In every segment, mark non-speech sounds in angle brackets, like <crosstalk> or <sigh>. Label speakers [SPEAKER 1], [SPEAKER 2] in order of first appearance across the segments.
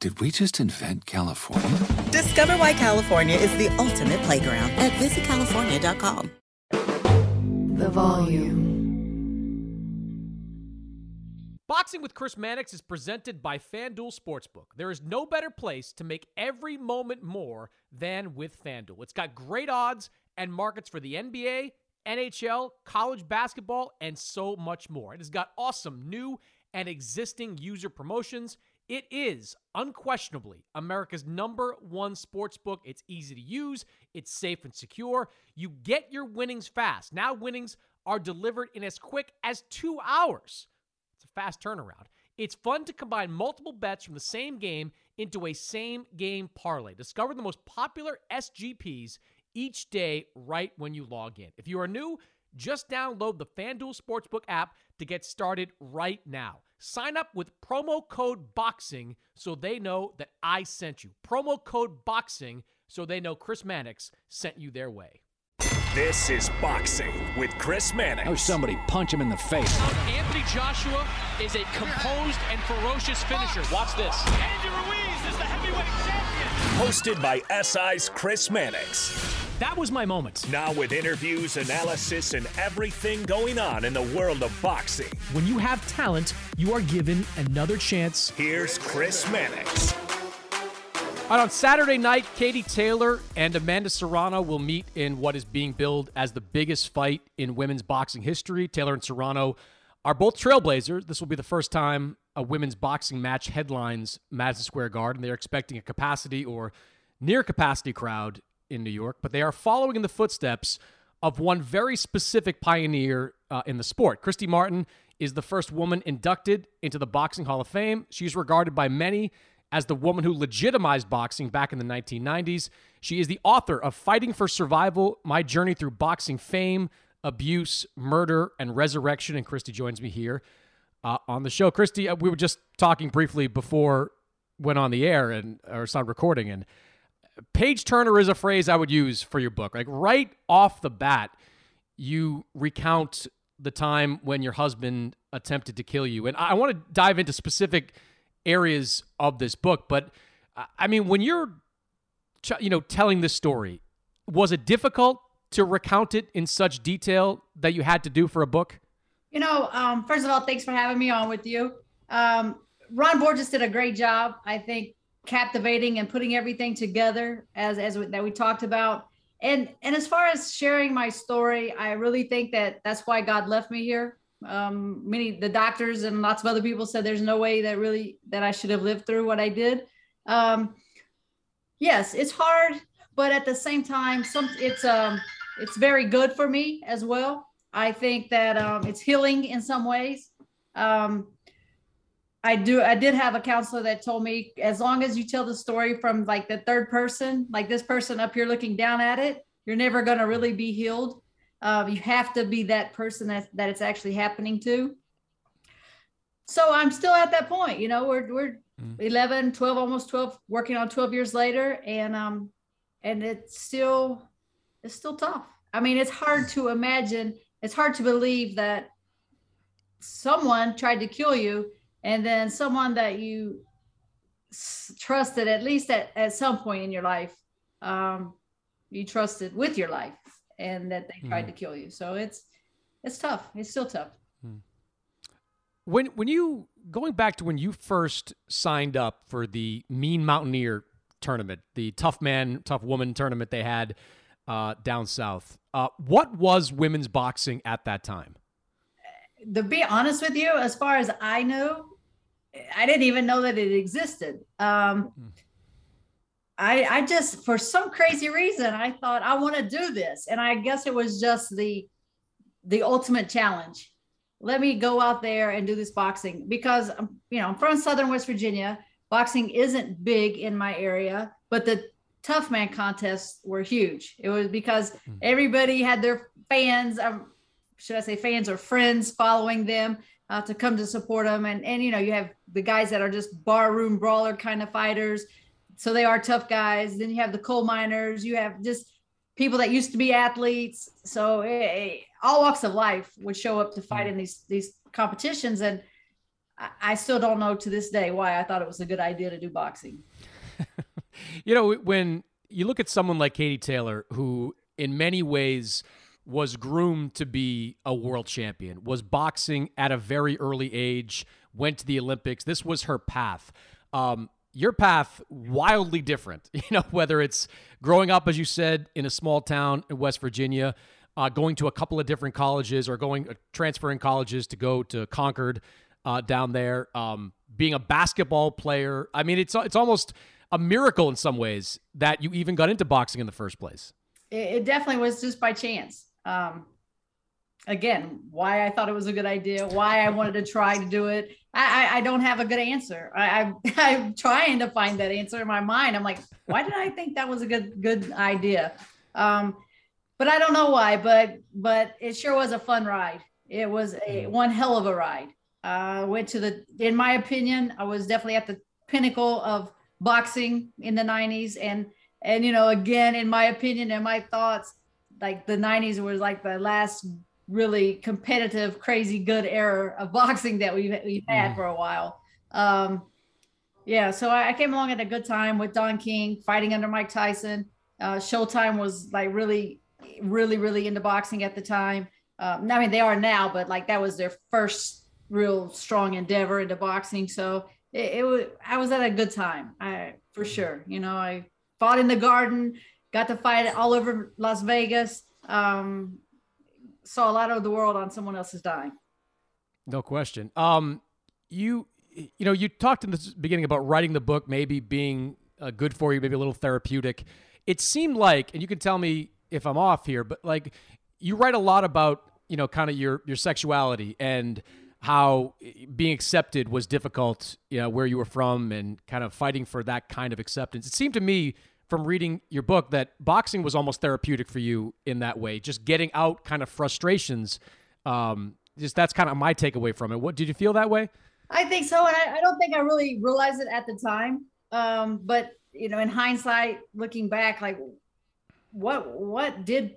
[SPEAKER 1] Did we just invent California?
[SPEAKER 2] Discover why California is the ultimate playground at visitcalifornia.com.
[SPEAKER 3] The volume.
[SPEAKER 4] Boxing with Chris Mannix is presented by FanDuel Sportsbook. There is no better place to make every moment more than with FanDuel. It's got great odds and markets for the NBA, NHL, college basketball, and so much more. It has got awesome new and existing user promotions. It is unquestionably America's number one sports book. It's easy to use, it's safe and secure. You get your winnings fast. Now, winnings are delivered in as quick as two hours. It's a fast turnaround. It's fun to combine multiple bets from the same game into a same game parlay. Discover the most popular SGPs each day right when you log in. If you are new, just download the FanDuel Sportsbook app to get started right now. Sign up with promo code BOXING so they know that I sent you. Promo code BOXING so they know Chris Mannix sent you their way.
[SPEAKER 5] This is Boxing with Chris Mannix.
[SPEAKER 6] Oh, somebody punch him in the face.
[SPEAKER 4] Anthony Joshua is a composed and ferocious finisher. Watch this.
[SPEAKER 5] Andy Ruiz is the heavyweight champion. Hosted by SI's Chris Mannix.
[SPEAKER 4] That was my moment.
[SPEAKER 5] Now, with interviews, analysis, and everything going on in the world of boxing.
[SPEAKER 4] When you have talent, you are given another chance.
[SPEAKER 5] Here's Chris Mannix.
[SPEAKER 4] And on Saturday night, Katie Taylor and Amanda Serrano will meet in what is being billed as the biggest fight in women's boxing history. Taylor and Serrano are both trailblazers. This will be the first time a women's boxing match headlines Madison Square Garden. They're expecting a capacity or near capacity crowd in New York, but they are following in the footsteps of one very specific pioneer uh, in the sport. Christy Martin is the first woman inducted into the Boxing Hall of Fame. She's regarded by many as the woman who legitimized boxing back in the 1990s. She is the author of Fighting for Survival My Journey Through Boxing Fame, Abuse, Murder, and Resurrection. And Christy joins me here uh, on the show. Christy, uh, we were just talking briefly before went on the air and or started recording and page turner is a phrase I would use for your book. Like right off the bat, you recount the time when your husband attempted to kill you. And I want to dive into specific areas of this book, but I mean, when you're, you know, telling this story, was it difficult to recount it in such detail that you had to do for a book?
[SPEAKER 7] You know, um, first of all, thanks for having me on with you. Um, Ron Borges did a great job, I think, captivating and putting everything together as as we, that we talked about. And and as far as sharing my story, I really think that that's why God left me here um, many the doctors and lots of other people said there's no way that really that I should have lived through what I did. Um, yes, it's hard, but at the same time, some it's um it's very good for me as well. I think that um, it's healing in some ways. Um, I do. I did have a counselor that told me as long as you tell the story from like the third person, like this person up here looking down at it, you're never going to really be healed. Uh, you have to be that person that, that it's actually happening to. So I'm still at that point, you know, we're, we're mm. 11, 12, almost 12, working on 12 years later. And, um, and it's still, it's still tough. I mean, it's hard to imagine it's hard to believe that someone tried to kill you and then someone that you trusted at least at, at some point in your life um, you trusted with your life and that they tried mm. to kill you so it's it's tough it's still tough mm.
[SPEAKER 4] when when you going back to when you first signed up for the mean mountaineer tournament the tough man tough woman tournament they had uh, down south uh, what was women's boxing at that time
[SPEAKER 7] to be honest with you as far as i know I didn't even know that it existed. Um, hmm. I, I just, for some crazy reason, I thought I want to do this, and I guess it was just the, the ultimate challenge. Let me go out there and do this boxing because um, you know I'm from Southern West Virginia. Boxing isn't big in my area, but the tough man contests were huge. It was because hmm. everybody had their fans. Um, should I say fans or friends following them? uh, to come to support them. And and you know you have the guys that are just barroom brawler kind of fighters, so they are tough guys. Then you have the coal miners. You have just people that used to be athletes. So it, it, all walks of life would show up to fight in these these competitions, and I, I still don't know to this day why I thought it was a good idea to do boxing. <laughs>
[SPEAKER 4] you know when you look at someone like Katie Taylor, who in many ways was groomed to be a world champion, was boxing at a very early age, went to the Olympics. This was her path. Um, your path wildly different. <laughs> You know, whether it's growing up, as you said, in a small town in West Virginia, uh, going to a couple of different colleges, or going uh, transferring colleges to go to Concord uh, down there, um, being a basketball player. I mean, it's it's almost a miracle in some ways that you even got into boxing in the first place.
[SPEAKER 7] It definitely was just by chance um, again, why I thought it was a good idea, why I wanted to try to do it. I, I, I don't have a good answer. I, I, <laughs> am trying to find that answer in my mind. I'm like, why did I think that was a good, good idea? Um, but I don't know why, but, but it sure was a fun ride. It was a mm-hmm. one hell of a ride. Uh, went to the, in my opinion, I was definitely at the pinnacle of boxing in the 90s. And, and, you know, again, in my opinion and my thoughts, like the 90s was like the last really competitive, crazy good era of boxing that we've, we've had mm. for a while. Um, yeah, so I, I, came along at a good time with Don King fighting under Mike Tyson. Uh, Showtime was like really, really, really into boxing at the time. Um, I mean, they are now, but like that was their first real strong endeavor into boxing. So it, it was, I was at a good time, I, for sure. You know, I fought in the garden, got to fight all over Las Vegas. Um, saw a lot of the world on someone else's dime.
[SPEAKER 4] No question. Um, you you know you talked in the beginning about writing the book maybe being uh, good for you, maybe a little therapeutic. It seemed like, and you can tell me if I'm off here, but like you write a lot about you know kind of your your sexuality and how being accepted was difficult, you know, where you were from and kind of fighting for that kind of acceptance. It seemed to me from reading your book that boxing was almost therapeutic for you in that way, just getting out kind of frustrations. Um, just that's kind of my takeaway from it. What did you feel that way?
[SPEAKER 7] I think so, and I, I don't think I really realized it at the time. Um, but you know, in hindsight, looking back, like what what did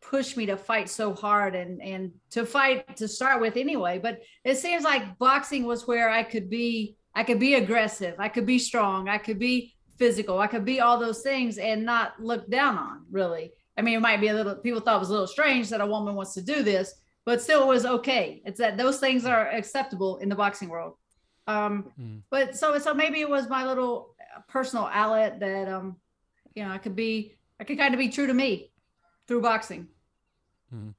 [SPEAKER 7] push me to fight so hard and and to fight to start with anyway. But it seems like boxing was where I could be I could be aggressive, I could be strong, I could be physical. I could be all those things and not look down on, really. I mean, it might be a little, people thought it was a little strange that a woman wants to do this, but still it was okay. It's that those things are acceptable in the boxing world. Um, mm. But so, so maybe it was my little personal outlet that, um, you know, I could be, I could kind of be true to me through boxing.
[SPEAKER 4] Mm.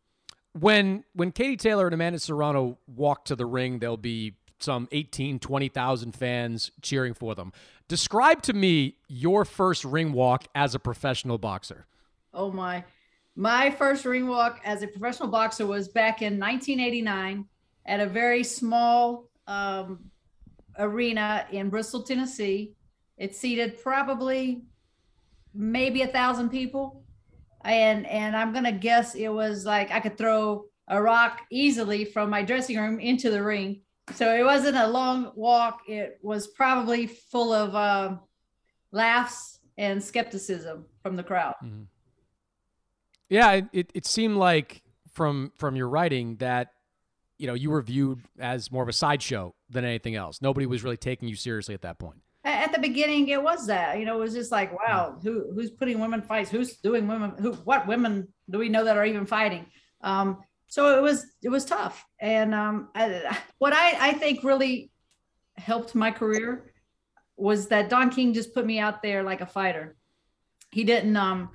[SPEAKER 4] When, when Katie Taylor and Amanda Serrano walk to the ring, there'll be some 18, 20,000 fans cheering for them. Describe to me your first ring walk as a professional boxer.
[SPEAKER 7] Oh my. My first ring walk as a professional boxer was back in 1989 at a very small um, arena in Bristol, Tennessee. It seated probably maybe a thousand people. And and I'm gonna guess it was like I could throw a rock easily from my dressing room into the ring so it wasn't a long walk. It was probably full of uh, laughs and skepticism from the crowd. Mm-hmm.
[SPEAKER 4] Yeah, it, it seemed like from from your writing that you know you were viewed as more of a sideshow than anything else. Nobody was really taking you seriously at that point.
[SPEAKER 7] At the beginning, it was that you know it was just like, wow, who who's putting women fights? Who's doing women? Who what women do we know that are even fighting? Um, so it was it was tough, and um, I, what I I think really helped my career was that Don King just put me out there like a fighter. He didn't um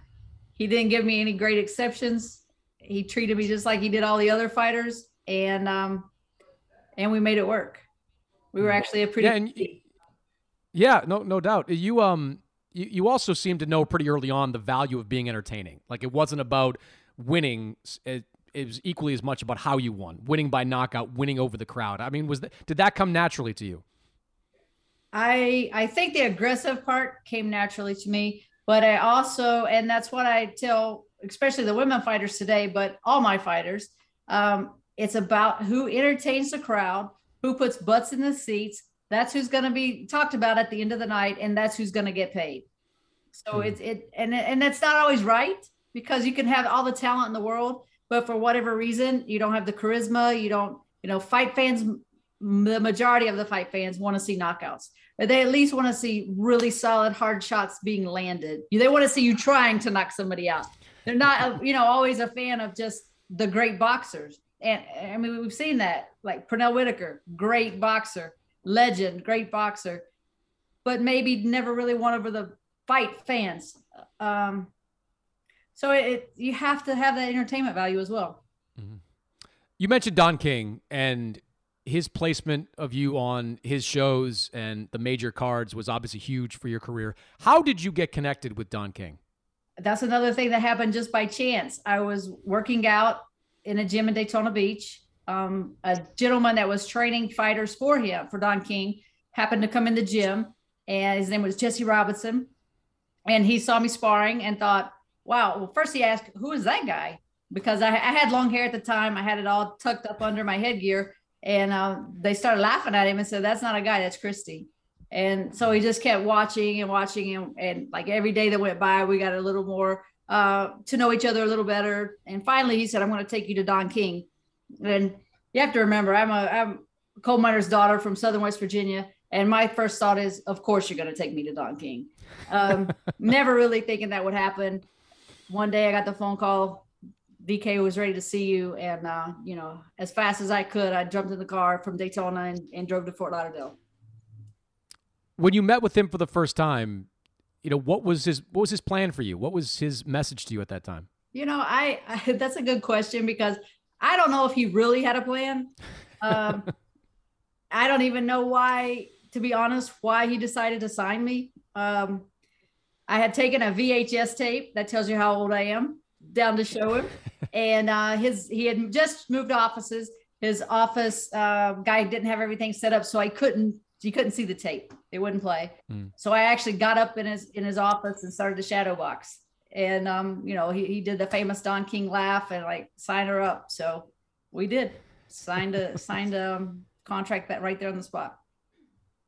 [SPEAKER 7] he didn't give me any great exceptions. He treated me just like he did all the other fighters, and um and we made it work. We were actually a pretty
[SPEAKER 4] yeah, and, yeah no no doubt. You um you, you also seemed to know pretty early on the value of being entertaining. Like it wasn't about winning. It, was equally as much about how you won, winning by knockout, winning over the crowd. I mean, was that, did that come naturally to you?
[SPEAKER 7] I I think the aggressive part came naturally to me, but I also and that's what I tell especially the women fighters today, but all my fighters, um, it's about who entertains the crowd, who puts butts in the seats. That's who's going to be talked about at the end of the night, and that's who's going to get paid. So mm-hmm. it's it and and that's not always right because you can have all the talent in the world, but for whatever reason, you don't have the charisma. You don't, you know, fight fans. The majority of the fight fans want to see knockouts they at least want to see really solid hard shots being landed. They want to see you trying to knock somebody out. They're not, you know, always a fan of just the great boxers. And I mean, we've seen that, like Pernell Whitaker, great boxer, legend, great boxer, but maybe never really won over the fight fans. Um, so it, you have to have that entertainment value as well. Mm-hmm.
[SPEAKER 4] You mentioned Don King, and his placement of you on his shows and the major cards was obviously huge for your career. How did you get connected with Don King?
[SPEAKER 7] That's another thing that happened just by chance. I was working out in a gym in Daytona Beach. Um, a gentleman that was training fighters for him, for Don King, happened to come in the gym, and his name was Jesse Robinson. And he saw me sparring and thought, wow. Well, first he asked, who is that guy? Because I, I had long hair at the time. I had it all tucked up under my headgear and uh, they started laughing at him and said, "That's not a guy. That's Christy." And so he just kept watching and watching, and, and like every day that went by, we got a little more uh, to know each other a little better. And finally, he said, "I'm going to take you to Don King." And you have to remember, I'm a I'm a coal miner's daughter from Southern West Virginia, and my first thought is, of course, you're going to take me to Don King. Um, <laughs> never really thinking that would happen. One day, I got the phone call DK was ready to see you. And, uh, you know, as fast as I could, I jumped in the car from Daytona and, and drove to Fort Lauderdale.
[SPEAKER 4] When you met with him for the first time, you know, what was his, what was his plan for you? What was his message to you at that time?
[SPEAKER 7] You know, I, I <laughs> that's a good question because I don't know if he really had a plan. Um, <laughs> I don't even know why, to be honest, why he decided to sign me. Um, I had taken a VHS tape that tells you how old I am down to show him. <laughs> and uh, his he had just moved offices. His office uh, guy didn't have everything set up, so I couldn't he couldn't see the tape. It wouldn't play. Mm. So I actually got up in his in his office and started the shadow box. And um, you know, he, he did the famous Don King laugh and like sign her up. So we did signed a <laughs> signed a um, contract that right there on the spot.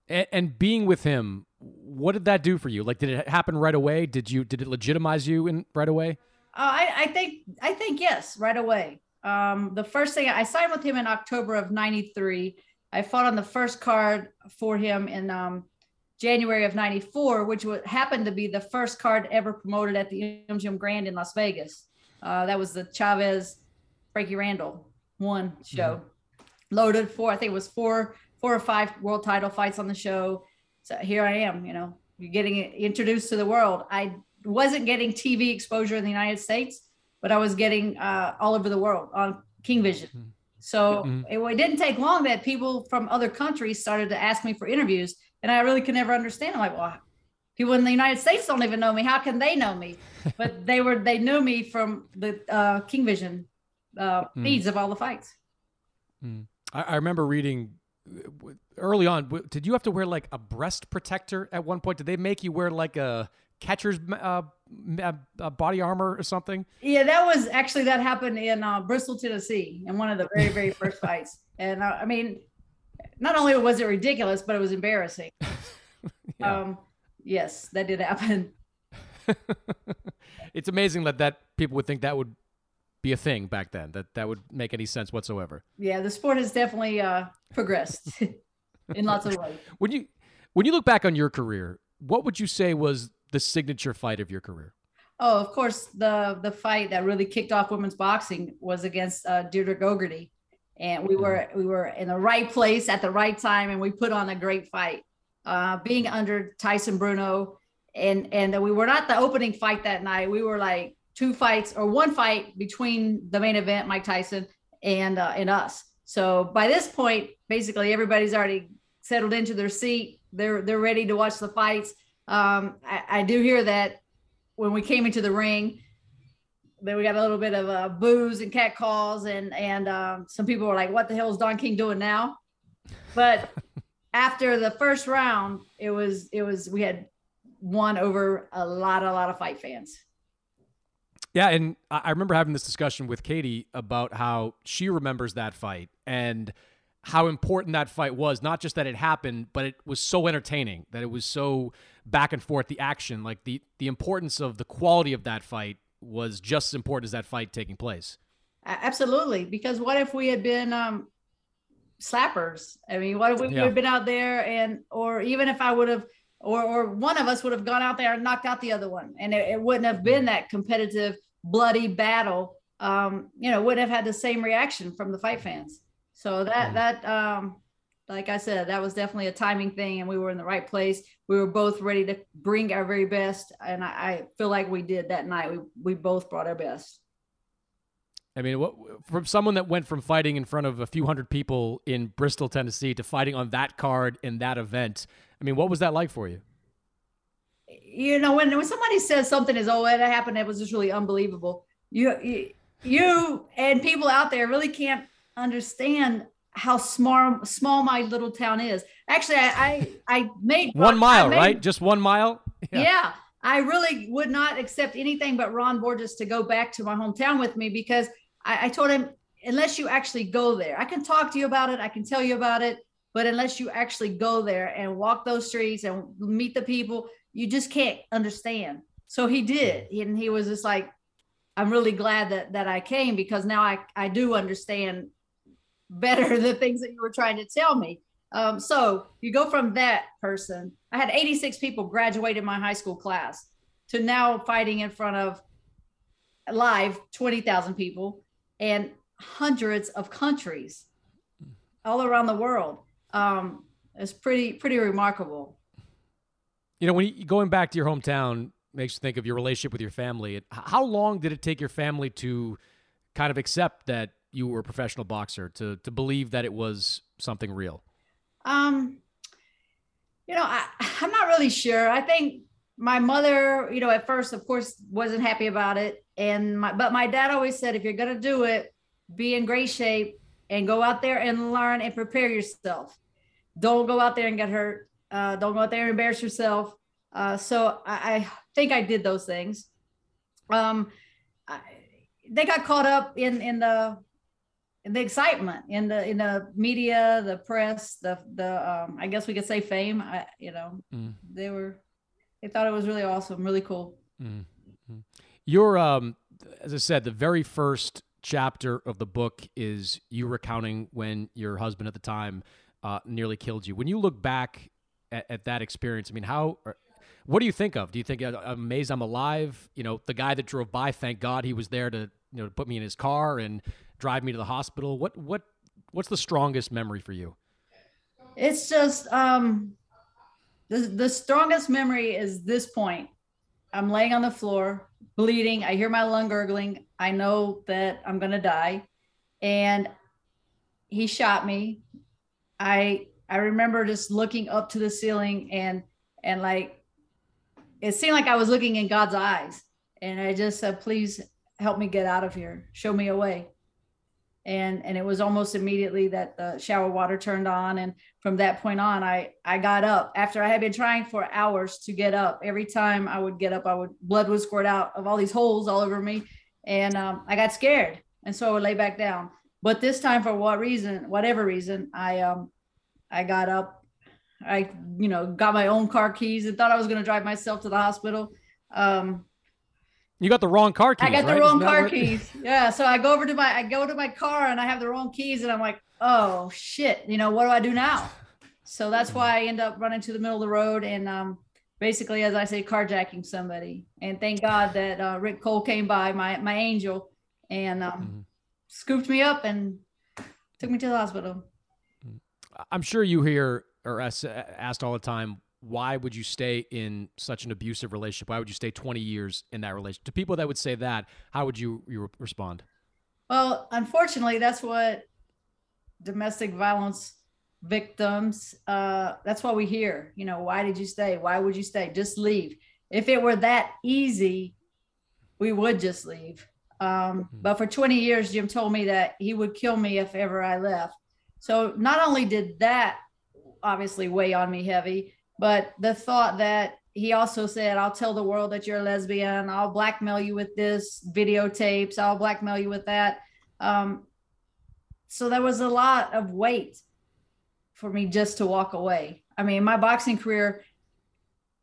[SPEAKER 4] And, and being with him, what did that do for you? Like, did it happen right away? Did you did it legitimize you in right away?
[SPEAKER 7] Uh, I, I think I think yes, right away. Um, the first thing I signed with him in October of '93. I fought on the first card for him in um, January of '94, which would happened to be the first card ever promoted at the MGM Grand in Las Vegas. Uh, that was the Chavez Frankie Randall one show. Mm-hmm. Loaded for I think it was four four or five world title fights on the show. So here I am, you know, you're getting introduced to the world. I wasn't getting TV exposure in the United States, but I was getting uh, all over the world on King Vision. Mm-hmm. So mm-hmm. it, it, didn't take long that people from other countries started to ask me for interviews, and I really could never understand. I'm like, well, people in the United States don't even know me. How can they know me? <laughs> but they were they knew me from the uh, King Vision uh, mm. feeds of all the fights.
[SPEAKER 4] Mm. I, I remember reading early on. Did you have to wear like a breast protector at one point? Did they make you wear like a catcher's uh, uh, body armor or something?
[SPEAKER 7] Yeah, that was actually that happened in uh, Bristol, Tennessee, in one of the very very first fights. <laughs> And uh, I mean, not only was it ridiculous, but it was embarrassing. <laughs> yeah. Um, yes, that did happen. <laughs>
[SPEAKER 4] it's amazing that that people would think that would be a thing back then. That that would make any sense whatsoever.
[SPEAKER 7] Yeah, the sport has definitely uh, progressed <laughs> in lots of ways. <laughs>
[SPEAKER 4] When you when you look back on your career, what would you say was the signature fight of your career?
[SPEAKER 7] Oh, of course, the the fight that really kicked off women's boxing was against uh, Deirdre Gogarty, and we were we were in the right place at the right time, and we put on a great fight. Uh, being under Tyson Bruno, and and we were not the opening fight that night. We were like two fights or one fight between the main event, Mike Tyson, and uh, and us. So by this point, basically everybody's already settled into their seat. They're they're ready to watch the fights. Um, I, I do hear that when we came into the ring, then we got a little bit of uh, booze and cat calls, and and um, some people were like, "What the hell is Don King doing now?" But <laughs> after the first round, it was it was we had won over a lot a lot of fight fans.
[SPEAKER 4] Yeah, and I remember having this discussion with Katie about how she remembers that fight and how important that fight was. Not just that it happened, but it was so entertaining that it was so back and forth. The action, like the the importance of the quality of that fight, was just as important as that fight taking place.
[SPEAKER 7] Absolutely, because what if we had been um, slappers? I mean, what if we yeah. would have been out there and, or even if I would have, or or one of us would have gone out there and knocked out the other one, and it, it wouldn't have been that competitive, bloody battle. Um, you know, wouldn't have had the same reaction from the fight fans. So that that um, like I said, that was definitely a timing thing, and we were in the right place. We were both ready to bring our very best, and I, I feel like we did that night. We we both brought our best.
[SPEAKER 4] I mean, what, from someone that went from fighting in front of a few hundred people in Bristol, Tennessee, to fighting on that card in that event. I mean, what was that like for you?
[SPEAKER 7] You know, when when somebody says something is oh that happened, it was just really unbelievable. You you, you and people out there really can't understand how small small my little town is. Actually, I I, I made <laughs>
[SPEAKER 4] one mile,
[SPEAKER 7] made,
[SPEAKER 4] right? Just one mile.
[SPEAKER 7] Yeah. <laughs> yeah. I really would not accept anything but Ron Borges to go back to my hometown with me because I, I told him unless you actually go there, I can talk to you about it, I can tell you about it, but unless you actually go there and walk those streets and meet the people, you just can't understand. So he did, and he was just like, "I'm really glad that that I came because now I I do understand better <laughs> the things that you were trying to tell me. Um, so you go from that person. I had 86 people graduate in my high school class to now fighting in front of live 20,000 people and hundreds of countries all around the world. Um, it's pretty pretty remarkable.
[SPEAKER 4] You know, when you, going back to your hometown makes you think of your relationship with your family. How long did it take your family to kind of accept that you were a professional boxer to to believe that it was something real?
[SPEAKER 7] Um, you know, I, <laughs> I'm not really sure. I think my mother, you know, at first, of course, wasn't happy about it, and my but my dad always said, if you're gonna do it, be in great shape and go out there and learn and prepare yourself. Don't go out there and get hurt. Uh, don't go out there and embarrass yourself. Uh, so I, I, think I did those things. Um, I, they got caught up in in the in the excitement in the in the media, the press, the the um, I guess we could say fame. I, you know, mm. they were they thought it was really awesome, really cool.
[SPEAKER 4] Mm-hmm. Your um, as I said, the very first chapter of the book is you recounting when your husband at the time uh, nearly killed you. When you look back at, at that experience, I mean, how? What do you think of? Do you think uh, I'm amazed I'm alive? You know, the guy that drove by, thank God he was there to you know to put me in his car and drive me to the hospital? What what what's the strongest memory for you?
[SPEAKER 7] It's just um the the strongest memory is this point. I'm laying on the floor, bleeding. I hear my lung gurgling. I know that I'm gonna die. And he shot me. I I remember just looking up to the ceiling and and like it seemed like I was looking in God's eyes. And I just said, please help me get out of here. Show me a way and and it was almost immediately that the shower water turned on and from that point on i i got up. After i had been trying for hours to get up every time i would get up i would blood would squirt out of all these holes all over me and um, i got scared and so i would lay back down. But this time for what reason whatever reason i um i got up. I you know got my own car keys and thought i was going to drive myself to the hospital. Um
[SPEAKER 4] You got the wrong car keys.
[SPEAKER 7] I got
[SPEAKER 4] right?
[SPEAKER 7] the wrong car
[SPEAKER 4] what-
[SPEAKER 7] keys. Yeah. So I go over to my I go to my car and I have the wrong keys and I'm like, oh shit, you know, what do I do now? So that's why I end up running to the middle of the road and um basically as I say, carjacking somebody. And thank God that uh, Rick Cole came by, my my angel, and um scooped me up and took me to the hospital.
[SPEAKER 4] I'm sure you hear or ask- asked all the time, why would you stay in such an abusive relationship? Why would you stay 20 years in that relationship? To people that would say that, how would you, you respond?
[SPEAKER 7] Well, unfortunately, that's what domestic violence victims, uh, that's what we hear. You know, why did you stay? Why would you stay? Just leave. If it were that easy, we would just leave. Um, but for 20 years, Jim told me that he would kill me if ever I left. So not only did that obviously weigh on me heavy, but the thought that he also said, I'll tell the world that you're a lesbian. I'll blackmail you with this videotapes. I'll blackmail you with that. Um, so there was a lot of weight for me just to walk away. I mean, my boxing career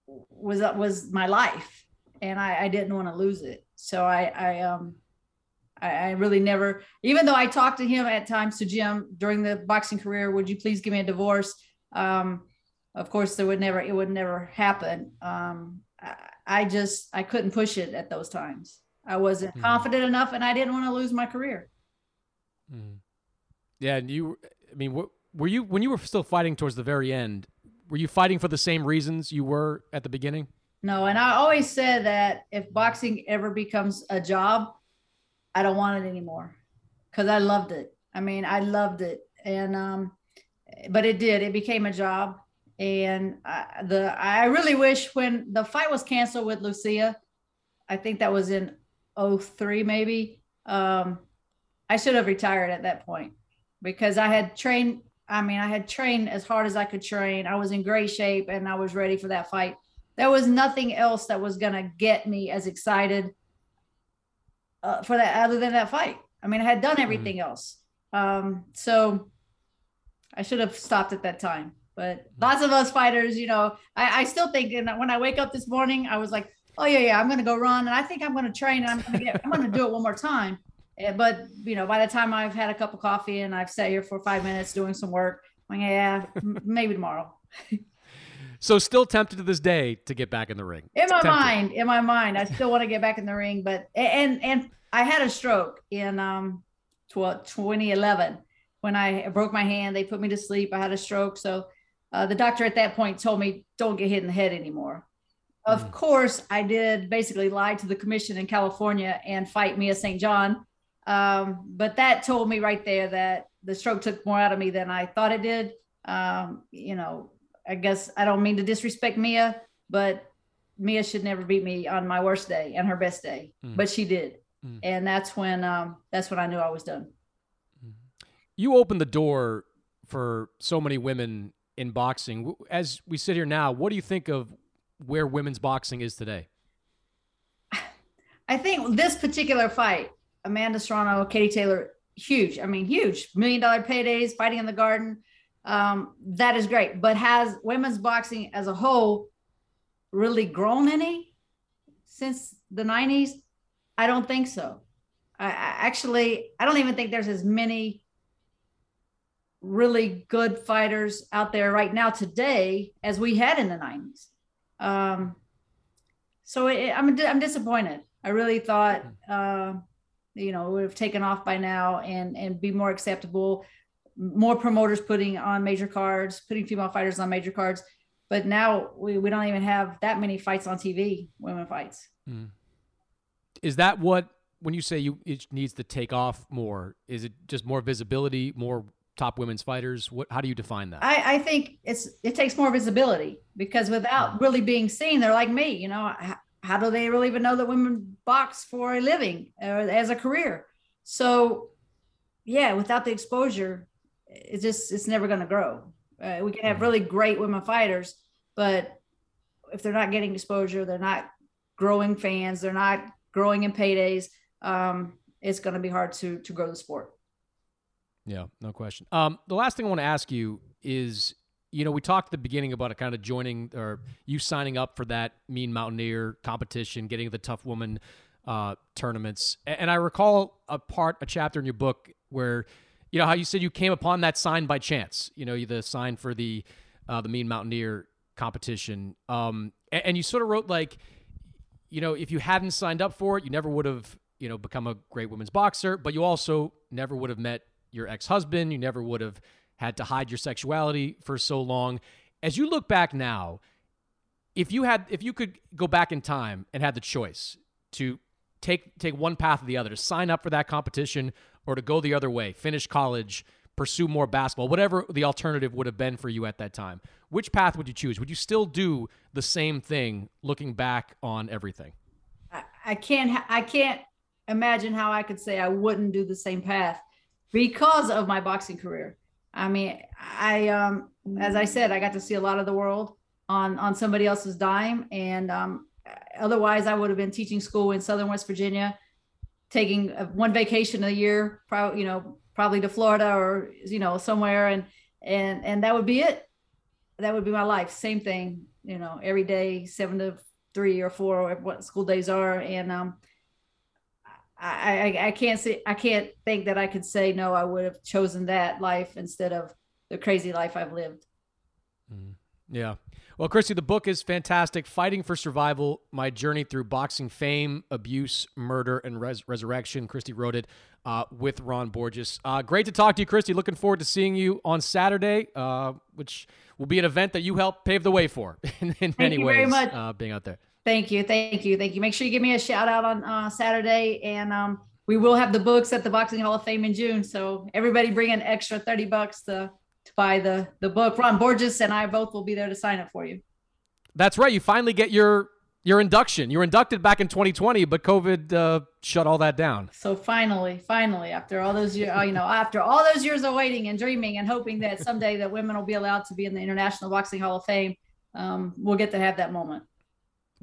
[SPEAKER 7] was was my life, and I, I didn't want to lose it. So I, I um, I, really never, even though I talked to him at times to Jim during the boxing career, would you please give me a divorce? Um, of course, there would never, it would never happen. Um, I, I just, I couldn't push it at those times. I wasn't
[SPEAKER 4] Mhm.
[SPEAKER 7] confident enough, and I didn't want to lose my career. mm.
[SPEAKER 4] Yeah, and you, I mean, wh- were you when you were still fighting towards the very end? Were you fighting for the same reasons you were at the beginning?
[SPEAKER 7] No, and I always said that if boxing ever becomes a job, I don't want it anymore because I loved it. I mean, I loved it, and um, but it did. It became a job, and I, the I really wish when the fight was canceled with Lucia, I think that was in 03 maybe. Um, I should have retired at that point because I had trained. I mean, I had trained as hard as I could train. I was in great shape, and I was ready for that fight there was nothing else that was going to get me as excited uh, for that other than that fight. I mean, I had done everything else. Um, so I should have stopped at that time. But lots of us fighters, you know, I, I still think and when I wake up this morning, I was like, oh yeah, yeah, I'm going to go run, and I think I'm going to train, and I'm going to get, I'm going to do it one more time. Eh, But you know, by the time I've had a cup of coffee and I've sat here for five minutes doing some work, I'm like, yeah, maybe tomorrow.
[SPEAKER 4] So still tempted to this day to get back in the ring.
[SPEAKER 7] in my
[SPEAKER 4] Tempted.
[SPEAKER 7] mind in my mind i still want to get back in the ring but and and i had a stroke in um tw- 2011 when i broke my hand they put me to sleep i had a stroke so uh, the doctor at that point told me don't get hit in the head anymore of course i did basically lie to the commission in california and fight mia st john um, but that told me right there that the stroke took more out of me than i thought it did um, you know i guess i don't mean to disrespect mia but Mia should never beat me on my worst day and her best day,
[SPEAKER 4] Mm.
[SPEAKER 7] but she did,
[SPEAKER 4] Mm.
[SPEAKER 7] and that's when um, that's when I knew I was done.
[SPEAKER 4] You opened the door for so many women in boxing. As we sit here now, what do you think of where women's boxing is today? <sighs>
[SPEAKER 7] I think this particular fight, Amanda Serrano, Katie Taylor, huge. I mean, huge million dollar paydays, fighting in the garden. Um, that is great. But has women's boxing as a whole really grown any since the 90s? I don't think so. I, I actually, I don't even think there's as many really good fighters out there right now today as we had in the 90s. Um, so it, I'm I'm disappointed. I really thought uh, you know it would have taken off by now and and be more acceptable. More promoters putting on major cards, putting female fighters on major cards, but now we, we don't even have that many fights on TV, women fights.
[SPEAKER 4] Is that what when you say you it needs to take off more? Is it just more visibility, more top women's fighters? What? How do you define that?
[SPEAKER 7] I, I think it's it takes more visibility because without really being seen, they're like me. You know, how, how do they really even know that women box for a living or as a career? So, yeah, without the exposure, it's just it's never going to grow. Uh, we can have really great women fighters, but if they're not getting exposure, they're not growing fans, they're not growing in paydays. Um, it's going to be hard to to grow the sport.
[SPEAKER 4] Yeah, no question. Um, the last thing I want to ask you is, you know, we talked at the beginning about it kind of joining or you signing up for that Mean Mountaineer competition, getting the tough woman uh, tournaments. And I recall a part, a chapter in your book where, you know, how you said you came upon that sign by chance. You know, the sign for the uh, the Mean Mountaineer competition. Um, and, and you sort of wrote like, you know, if you hadn't signed up for it, you never would have, you know, become a great women's boxer. But you also never would have met your ex husband. You never would have had to hide your sexuality for so long. As you look back now, if you had if you could go back in time and had the choice to take take one path or the other, to sign up for that competition or to go the other way, finish college, pursue more basketball, whatever the alternative would have been for you at that time, which path would you choose? Would you still do the same thing looking back on everything?
[SPEAKER 7] I, I can't I can't imagine how I could say I wouldn't do the same path because of my boxing career. I mean, I um as I said, I got to see a lot of the world on on somebody else's dime and um otherwise I would have been teaching school in Southern West Virginia, taking one vacation a year, probably you know probably to Florida or you know somewhere, and and and that would be it. That would be my life. Same thing, you know, every day, seven to three or four, or what school days are, and um. I, I, I can't say I can't think that I could say no. I would have chosen that life instead of the crazy life I've lived.
[SPEAKER 4] Mm, yeah, well, Christy, the book is fantastic. Fighting for Survival My Journey Through Boxing Fame, Abuse, Murder, and Res- Resurrection. Christy wrote it uh, with Ron Borges. Uh, great to talk to you, Christy. Looking forward to seeing you on Saturday, uh, which will be an event that you helped pave the way for <laughs> in, in many ways, very much. Uh, being out there.
[SPEAKER 7] Thank you. Thank you. Thank you. Make sure you give me a shout out on uh, Saturday. And um, we will have the books at the Boxing Hall of Fame in June. So everybody bring an extra 30 bucks to to buy the the book. Ron Borges and I both will be there to sign it for you.
[SPEAKER 4] That's right. You finally get your your induction. You were inducted back in 2020, but COVID uh, shut all that down.
[SPEAKER 7] So finally, finally, after all those years, you know, after all those years of waiting and dreaming and hoping that someday that women will be allowed to be in the International Boxing Hall of Fame, um, we'll get to have that moment.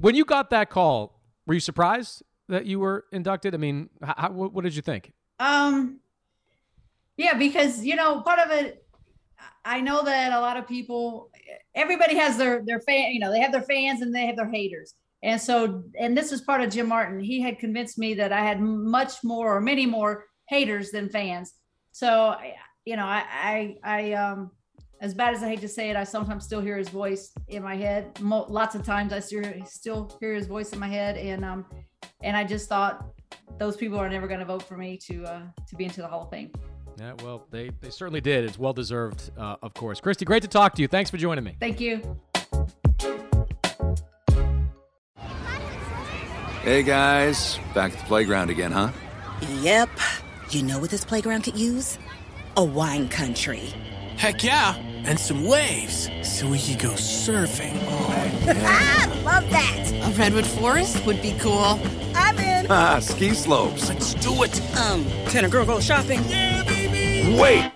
[SPEAKER 4] When you got that call, were you surprised that you were inducted? I mean, how, what did you think?
[SPEAKER 7] Um, yeah, because you know, part of it I know that a lot of people, everybody has their their fan, you know, they have their fans and they have their haters. And so, and this is part of Jim Martin. He had convinced me that I had much more or many more haters than fans. So, you know, I, I, I, um, as bad as I hate to say it, I sometimes still hear his voice in my head. Mo- lots of times I still, still hear his voice in my head. And, um, and I just thought those people are never going to vote for me to, uh, to be into the Hall of Fame.
[SPEAKER 4] Yeah, well, they, they certainly did. It's well deserved, uh, of course. Christy, great to talk to you. Thanks for joining me.
[SPEAKER 7] Thank you.
[SPEAKER 1] Hey, guys. Back at the playground again, huh?
[SPEAKER 2] Yep. You know what this playground could use? A wine country.
[SPEAKER 8] Heck yeah. And some waves so we could go surfing. <laughs>
[SPEAKER 2] Oh, yeah. love that.
[SPEAKER 9] A redwood forest would be cool.
[SPEAKER 2] I'm in.
[SPEAKER 1] Ah, ski slopes.
[SPEAKER 8] Let's do it.
[SPEAKER 2] Um, can a girl go shopping?
[SPEAKER 8] Yeah, baby.
[SPEAKER 1] Wait.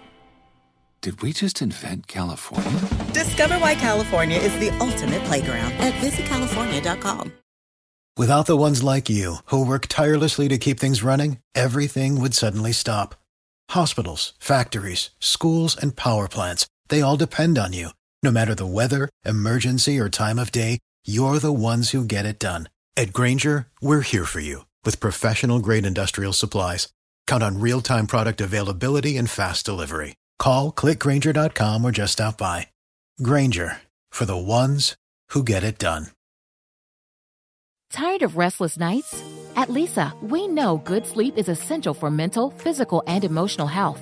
[SPEAKER 1] Did we just invent California?
[SPEAKER 2] Discover why California is the ultimate playground at visitcalifornia.com.
[SPEAKER 10] Without the ones like you, who work tirelessly to keep things running, everything would suddenly stop. Hospitals, factories, schools, and power plants, they all depend on you. No matter the weather, emergency, or time of day, you're the ones who get it done. At Grainger, we're here for you with professional grade industrial supplies. Count on real time product availability and fast delivery. Call clickgrainger.com or just stop by. Grainger for the ones who get it done.
[SPEAKER 11] Tired of restless nights? At Leesa, we know good sleep is essential for mental, physical, and emotional health.